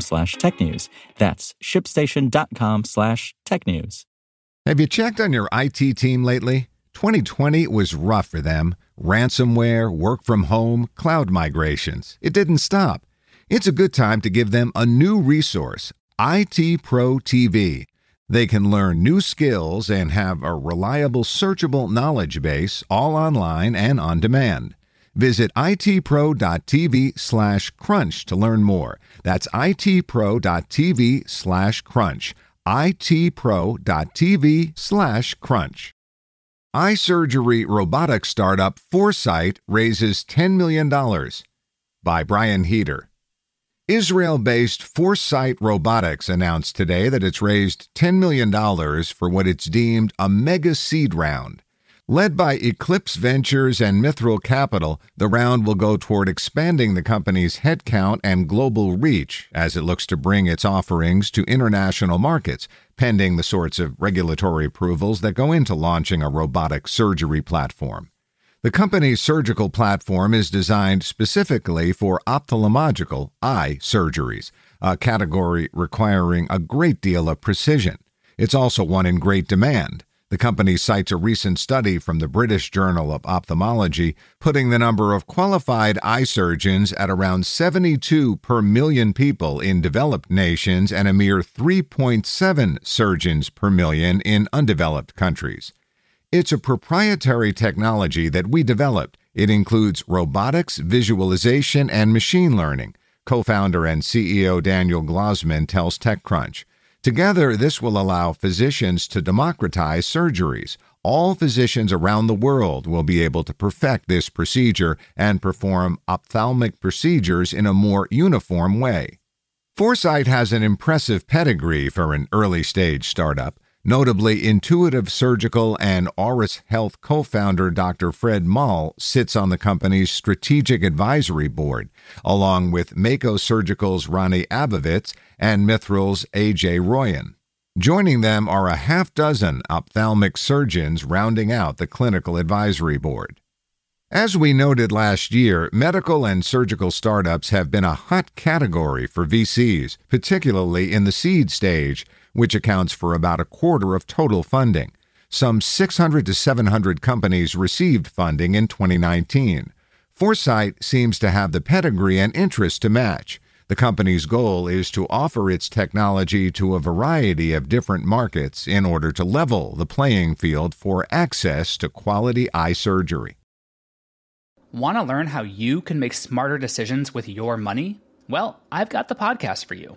slash technews. That's shipstation.com slash tech news. Have you checked on your IT team lately? 2020 was rough for them. Ransomware, work from home, cloud migrations. It didn't stop. It's a good time to give them a new resource, IT Pro TV. They can learn new skills and have a reliable, searchable knowledge base all online and on demand. Visit itpro.tv slash crunch to learn more. That's itpro.tv slash crunch. itpro.tv slash crunch. Eye surgery robotic startup ForSight raises $10 million. By Brian Heater. Israel based ForSight Robotics announced today that it's raised $10 million for what it's deemed a mega seed round. Led by Eclipse Ventures and Mithril Capital, the round will go toward expanding the company's headcount and global reach as it looks to bring its offerings to international markets, pending the sorts of regulatory approvals that go into launching a robotic surgery platform. The company's surgical platform is designed specifically for ophthalmological eye surgeries, a category requiring a great deal of precision. It's also one in great demand. The company cites a recent study from the British Journal of Ophthalmology, putting the number of qualified eye surgeons at around 72 per million people in developed nations and a mere 3.7 surgeons per million in undeveloped countries. It's a proprietary technology that we developed. It includes robotics, visualization, and machine learning. Co founder and CEO Daniel Glozman tells TechCrunch. Together, this will allow physicians to democratize surgeries. All physicians around the world will be able to perfect this procedure and perform ophthalmic procedures in a more uniform way. ForSight has an impressive pedigree for an early stage startup. Notably, Intuitive Surgical and Auris Health co founder Dr. Fred Moll sits on the company's strategic advisory board, along with Mako Surgical's Rony Abovitz and Mithril's Ajay Royan. Joining them are a half dozen ophthalmic surgeons rounding out the clinical advisory board. As we noted last year, medical and surgical startups have been a hot category for VCs, particularly in the seed stage which accounts for about a quarter of total funding. Some 600 to 700 companies received funding in 2019. ForSight seems to have the pedigree and interest to match. The company's goal is to offer its technology to a variety of different markets in order to level the playing field for access to quality eye surgery. Want to learn how you can make smarter decisions with your money? Well, I've got the podcast for you.